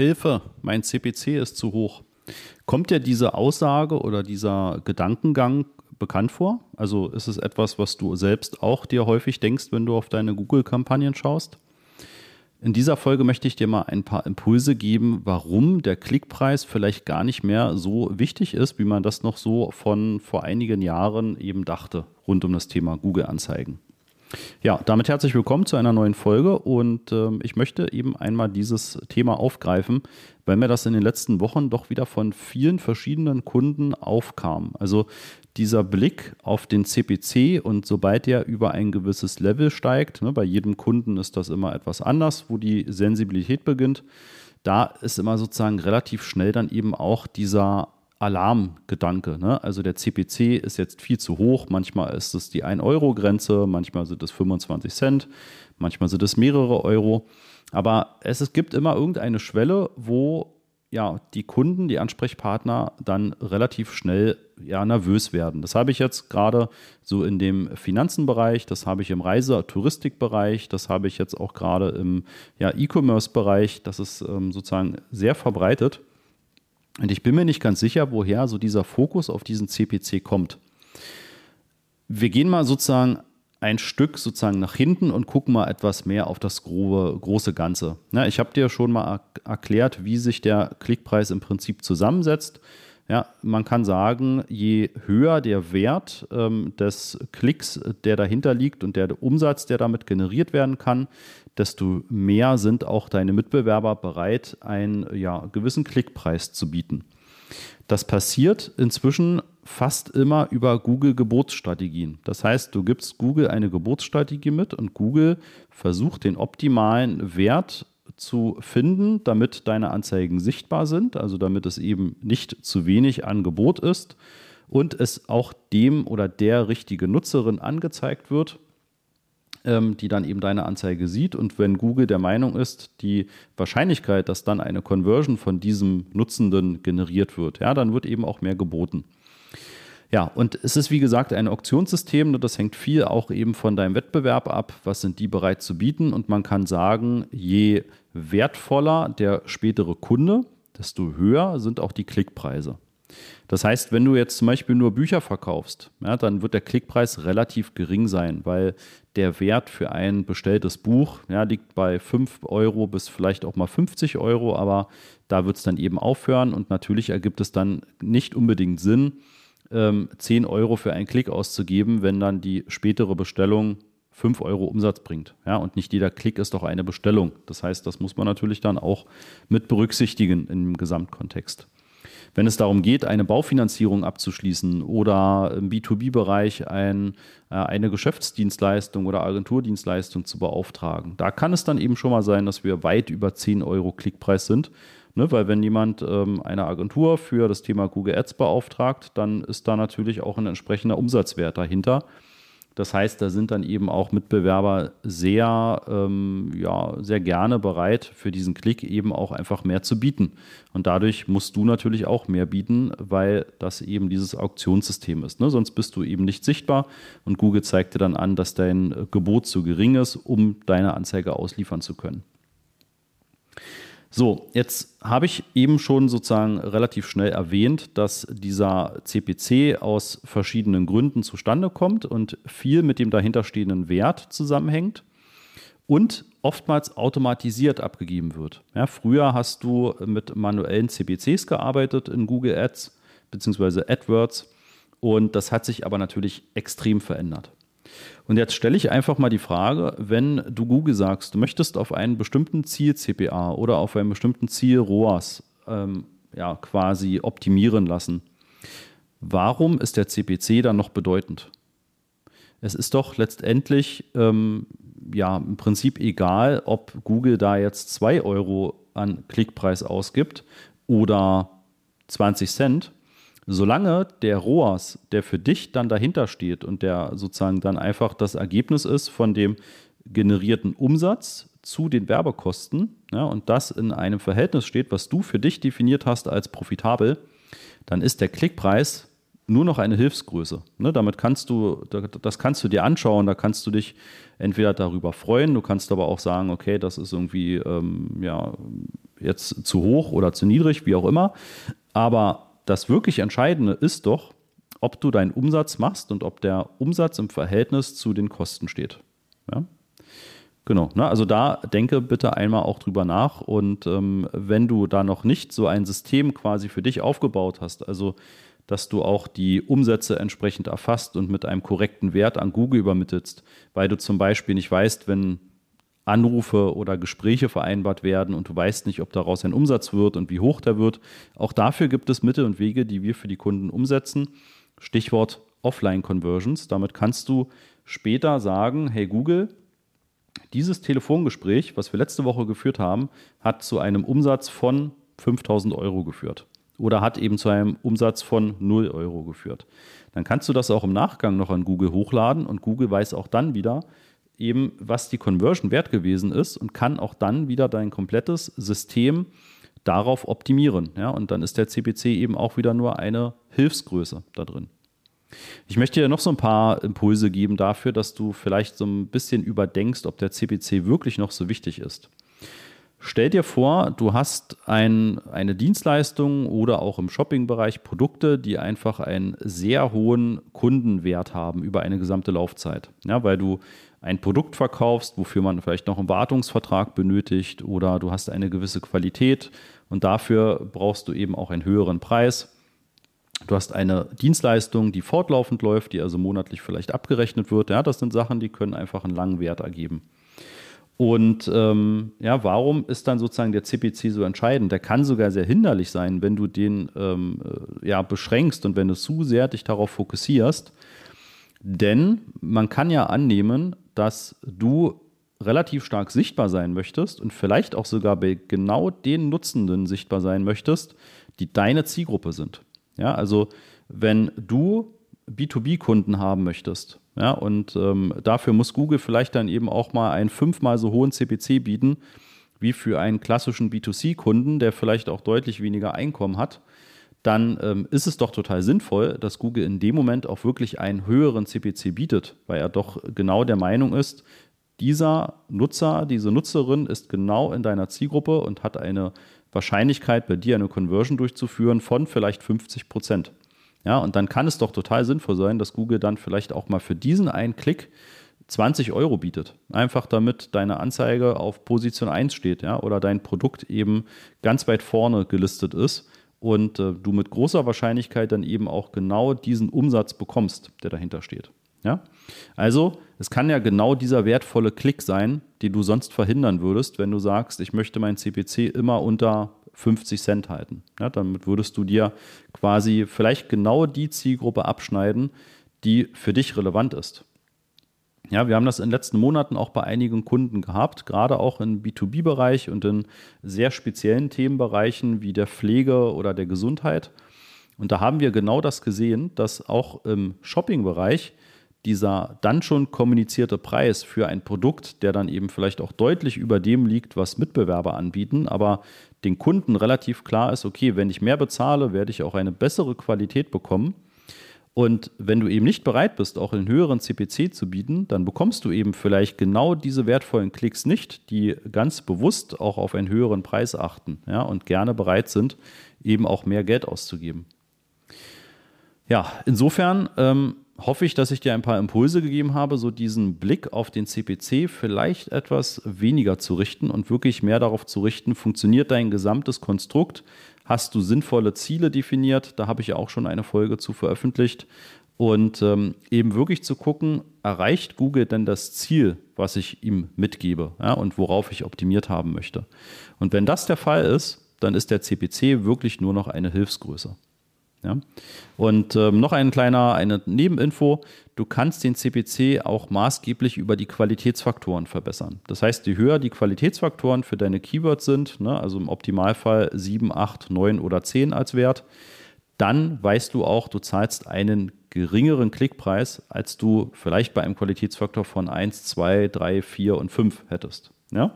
Hilfe, mein CPC ist zu hoch. Kommt dir diese Aussage oder dieser Gedankengang bekannt vor? Also ist es etwas, was du selbst auch dir häufig denkst, wenn du auf deine Google-Kampagnen schaust? In dieser Folge möchte ich dir mal ein paar Impulse geben, warum der Klickpreis vielleicht gar nicht mehr so wichtig ist, wie man das noch so von vor einigen Jahren eben dachte, rund um das Thema Google-Anzeigen. Ja, damit herzlich willkommen zu einer neuen Folge und äh, ich möchte eben einmal dieses Thema aufgreifen, weil mir das in den letzten Wochen doch wieder von vielen verschiedenen Kunden aufkam. Also dieser Blick auf den CPC und sobald er über ein gewisses Level steigt, ne, bei jedem Kunden ist das immer etwas anders, wo die Sensibilität beginnt, da ist immer sozusagen relativ schnell dann eben auch dieser Alarmgedanke. Ne? Also der CPC ist jetzt viel zu hoch. Manchmal ist es die 1-Euro-Grenze, manchmal sind es 25 Cent, manchmal sind es mehrere Euro. Aber es, es gibt immer irgendeine Schwelle, wo ja, die Kunden, die Ansprechpartner dann relativ schnell ja, nervös werden. Das habe ich jetzt gerade so in dem Finanzenbereich, das habe ich im Reise-Touristikbereich, das habe ich jetzt auch gerade im ja, E-Commerce-Bereich. Das ist ähm, sozusagen sehr verbreitet. Und ich bin mir nicht ganz sicher, woher so dieser Fokus auf diesen CPC kommt. Wir gehen mal sozusagen ein Stück sozusagen nach hinten und gucken mal etwas mehr auf das grobe, große Ganze. Ja, ich habe dir schon mal erklärt, wie sich der Klickpreis im Prinzip zusammensetzt. Ja, man kann sagen, je höher der Wert ähm, des Klicks, der dahinter liegt und der Umsatz, der damit generiert werden kann, desto mehr sind auch deine Mitbewerber bereit, einen ja, gewissen Klickpreis zu bieten. Das passiert inzwischen fast immer über Google Geburtsstrategien. Das heißt, du gibst Google eine Geburtsstrategie mit und Google versucht den optimalen Wert zu finden, damit deine Anzeigen sichtbar sind, also damit es eben nicht zu wenig Angebot ist und es auch dem oder der richtige Nutzerin angezeigt wird ähm, die dann eben deine Anzeige sieht. Und wenn Google der Meinung ist, die Wahrscheinlichkeit, dass dann eine Conversion von diesem Nutzenden generiert wird, ja, dann wird eben auch mehr geboten. Ja, und es ist wie gesagt ein Auktionssystem, das hängt viel auch eben von deinem Wettbewerb ab. Was sind die bereit zu bieten? Und man kann sagen, je wertvoller der spätere Kunde, desto höher sind auch die Klickpreise. Das heißt, wenn du jetzt zum Beispiel nur Bücher verkaufst, ja, dann wird der Klickpreis relativ gering sein, weil der Wert für ein bestelltes Buch ja, liegt bei 5 Euro bis vielleicht auch mal 50 Euro, aber da wird es dann eben aufhören und natürlich ergibt es dann nicht unbedingt Sinn, ähm, 10 Euro für einen Klick auszugeben, wenn dann die spätere Bestellung 5 Euro Umsatz bringt. Ja, und nicht jeder Klick ist doch eine Bestellung. Das heißt, das muss man natürlich dann auch mit berücksichtigen im Gesamtkontext. Wenn es darum geht, eine Baufinanzierung abzuschließen oder im B2B-Bereich ein, äh, eine Geschäftsdienstleistung oder Agenturdienstleistung zu beauftragen, da kann es dann eben schon mal sein, dass wir weit über 10 Euro Klickpreis sind. Ne, weil wenn jemand ähm, eine Agentur für das Thema Google Ads beauftragt, dann ist da natürlich auch ein entsprechender Umsatzwert dahinter. Das heißt, da sind dann eben auch Mitbewerber sehr, ähm, ja, sehr gerne bereit, für diesen Klick eben auch einfach mehr zu bieten. Und dadurch musst du natürlich auch mehr bieten, weil das eben dieses Auktionssystem ist. Ne? Sonst bist du eben nicht sichtbar und Google zeigt dir dann an, dass dein Gebot zu gering ist, um deine Anzeige ausliefern zu können. So, jetzt habe ich eben schon sozusagen relativ schnell erwähnt, dass dieser CPC aus verschiedenen Gründen zustande kommt und viel mit dem dahinterstehenden Wert zusammenhängt und oftmals automatisiert abgegeben wird. Ja, früher hast du mit manuellen CPCs gearbeitet in Google Ads bzw. AdWords und das hat sich aber natürlich extrem verändert. Und jetzt stelle ich einfach mal die Frage, wenn du Google sagst, du möchtest auf einen bestimmten Ziel CPA oder auf einen bestimmten Ziel ROAS ähm, ja, quasi optimieren lassen, warum ist der CPC dann noch bedeutend? Es ist doch letztendlich ähm, ja im Prinzip egal, ob Google da jetzt 2 Euro an Klickpreis ausgibt oder 20 Cent, solange der ROAS, der für dich dann dahinter steht und der sozusagen dann einfach das Ergebnis ist von dem generierten Umsatz zu den Werbekosten ja, und das in einem Verhältnis steht, was du für dich definiert hast als profitabel, dann ist der Klickpreis nur noch eine Hilfsgröße. Ne, damit kannst du, das kannst du dir anschauen, da kannst du dich entweder darüber freuen, du kannst aber auch sagen, okay, das ist irgendwie ähm, ja, jetzt zu hoch oder zu niedrig, wie auch immer. Aber das wirklich Entscheidende ist doch, ob du deinen Umsatz machst und ob der Umsatz im Verhältnis zu den Kosten steht. Ja? Genau, ne? also da denke bitte einmal auch drüber nach und ähm, wenn du da noch nicht so ein System quasi für dich aufgebaut hast, also dass du auch die Umsätze entsprechend erfasst und mit einem korrekten Wert an Google übermittelst, weil du zum Beispiel nicht weißt, wenn Anrufe oder Gespräche vereinbart werden und du weißt nicht, ob daraus ein Umsatz wird und wie hoch der wird. Auch dafür gibt es Mittel und Wege, die wir für die Kunden umsetzen. Stichwort Offline-Conversions. Damit kannst du später sagen, hey Google, dieses Telefongespräch, was wir letzte Woche geführt haben, hat zu einem Umsatz von 5000 Euro geführt oder hat eben zu einem Umsatz von 0 Euro geführt. Dann kannst du das auch im Nachgang noch an Google hochladen und Google weiß auch dann wieder, eben, was die Conversion wert gewesen ist und kann auch dann wieder dein komplettes System darauf optimieren. Ja? Und dann ist der CPC eben auch wieder nur eine Hilfsgröße da drin. Ich möchte dir noch so ein paar Impulse geben dafür, dass du vielleicht so ein bisschen überdenkst, ob der CPC wirklich noch so wichtig ist. Stell dir vor, du hast ein, eine Dienstleistung oder auch im Shopping-Bereich Produkte, die einfach einen sehr hohen Kundenwert haben über eine gesamte Laufzeit. Ja, weil du ein Produkt verkaufst, wofür man vielleicht noch einen Wartungsvertrag benötigt oder du hast eine gewisse Qualität und dafür brauchst du eben auch einen höheren Preis. Du hast eine Dienstleistung, die fortlaufend läuft, die also monatlich vielleicht abgerechnet wird. Ja, das sind Sachen, die können einfach einen langen Wert ergeben. Und ähm, ja, warum ist dann sozusagen der CPC so entscheidend? Der kann sogar sehr hinderlich sein, wenn du den ähm, äh, ja, beschränkst und wenn du zu sehr dich darauf fokussierst. Denn man kann ja annehmen, dass du relativ stark sichtbar sein möchtest und vielleicht auch sogar bei genau den Nutzenden sichtbar sein möchtest, die deine Zielgruppe sind. Ja, also wenn du B2B-Kunden haben möchtest, ja, und ähm, dafür muss Google vielleicht dann eben auch mal einen fünfmal so hohen CPC bieten, wie für einen klassischen B2C-Kunden, der vielleicht auch deutlich weniger Einkommen hat, dann ähm, ist es doch total sinnvoll, dass Google in dem Moment auch wirklich einen höheren CPC bietet, weil er doch genau der Meinung ist, dieser Nutzer, diese Nutzerin ist genau in deiner Zielgruppe und hat eine Wahrscheinlichkeit, bei dir eine Conversion durchzuführen von vielleicht 50 Prozent. Ja, und dann kann es doch total sinnvoll sein, dass Google dann vielleicht auch mal für diesen einen Klick 20 Euro bietet. Einfach damit deine Anzeige auf Position 1 steht, ja, oder dein Produkt eben ganz weit vorne gelistet ist und äh, du mit großer Wahrscheinlichkeit dann eben auch genau diesen Umsatz bekommst, der dahinter steht. Ja? Also, es kann ja genau dieser wertvolle Klick sein, den du sonst verhindern würdest, wenn du sagst, ich möchte mein CPC immer unter 50 Cent halten. Ja, damit würdest du dir quasi vielleicht genau die Zielgruppe abschneiden, die für dich relevant ist. Ja, wir haben das in den letzten Monaten auch bei einigen Kunden gehabt, gerade auch im B2B-Bereich und in sehr speziellen Themenbereichen wie der Pflege oder der Gesundheit. Und da haben wir genau das gesehen, dass auch im Shopping-Bereich dieser dann schon kommunizierte Preis für ein Produkt, der dann eben vielleicht auch deutlich über dem liegt, was Mitbewerber anbieten, aber den Kunden relativ klar ist, okay, wenn ich mehr bezahle, werde ich auch eine bessere Qualität bekommen und wenn du eben nicht bereit bist, auch einen höheren CPC zu bieten, dann bekommst du eben vielleicht genau diese wertvollen Klicks nicht, die ganz bewusst auch auf einen höheren Preis achten ja, und gerne bereit sind, eben auch mehr Geld auszugeben. Ja, insofern ähm, hoffe ich, dass ich dir ein paar Impulse gegeben habe, so diesen Blick auf den CPC vielleicht etwas weniger zu richten und wirklich mehr darauf zu richten, funktioniert dein gesamtes Konstrukt Hast du sinnvolle Ziele definiert? Da habe ich ja auch schon eine Folge zu veröffentlicht. Und ähm, eben wirklich zu gucken, erreicht Google denn das Ziel, was ich ihm mitgebe ja, und worauf ich optimiert haben möchte. Und wenn das der Fall ist, dann ist der CPC wirklich nur noch eine Hilfsgröße. Ja? Und ähm, noch ein kleiner, eine Nebeninfo. Du kannst den CPC auch maßgeblich über die Qualitätsfaktoren verbessern. Das heißt, je höher die Qualitätsfaktoren für deine Keywords sind, ne, also im Optimalfall 7, 8, 9 oder 10 als Wert, dann weißt du auch, du zahlst einen geringeren Klickpreis, als du vielleicht bei einem Qualitätsfaktor von 1, 2, 3, 4 und 5 hättest. Ja?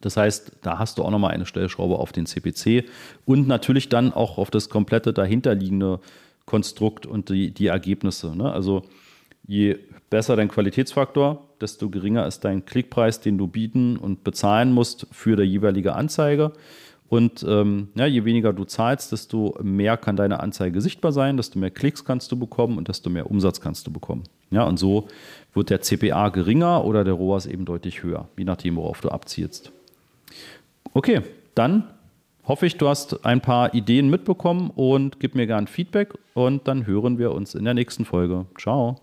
Das heißt, da hast du auch nochmal eine Stellschraube auf den CPC und natürlich dann auch auf das komplette dahinterliegende Konstrukt und die, die Ergebnisse. Ne? Also je besser dein Qualitätsfaktor, desto geringer ist dein Klickpreis, den du bieten und bezahlen musst für die jeweilige Anzeige. Und ähm, ja, je weniger du zahlst, desto mehr kann deine Anzeige sichtbar sein, desto mehr Klicks kannst du bekommen und desto mehr Umsatz kannst du bekommen. Ja, und so wird der CPA geringer oder der ROAS eben deutlich höher, je nachdem, worauf du abzielst. Okay, dann hoffe ich, du hast ein paar Ideen mitbekommen und gib mir gern Feedback und dann hören wir uns in der nächsten Folge. Ciao.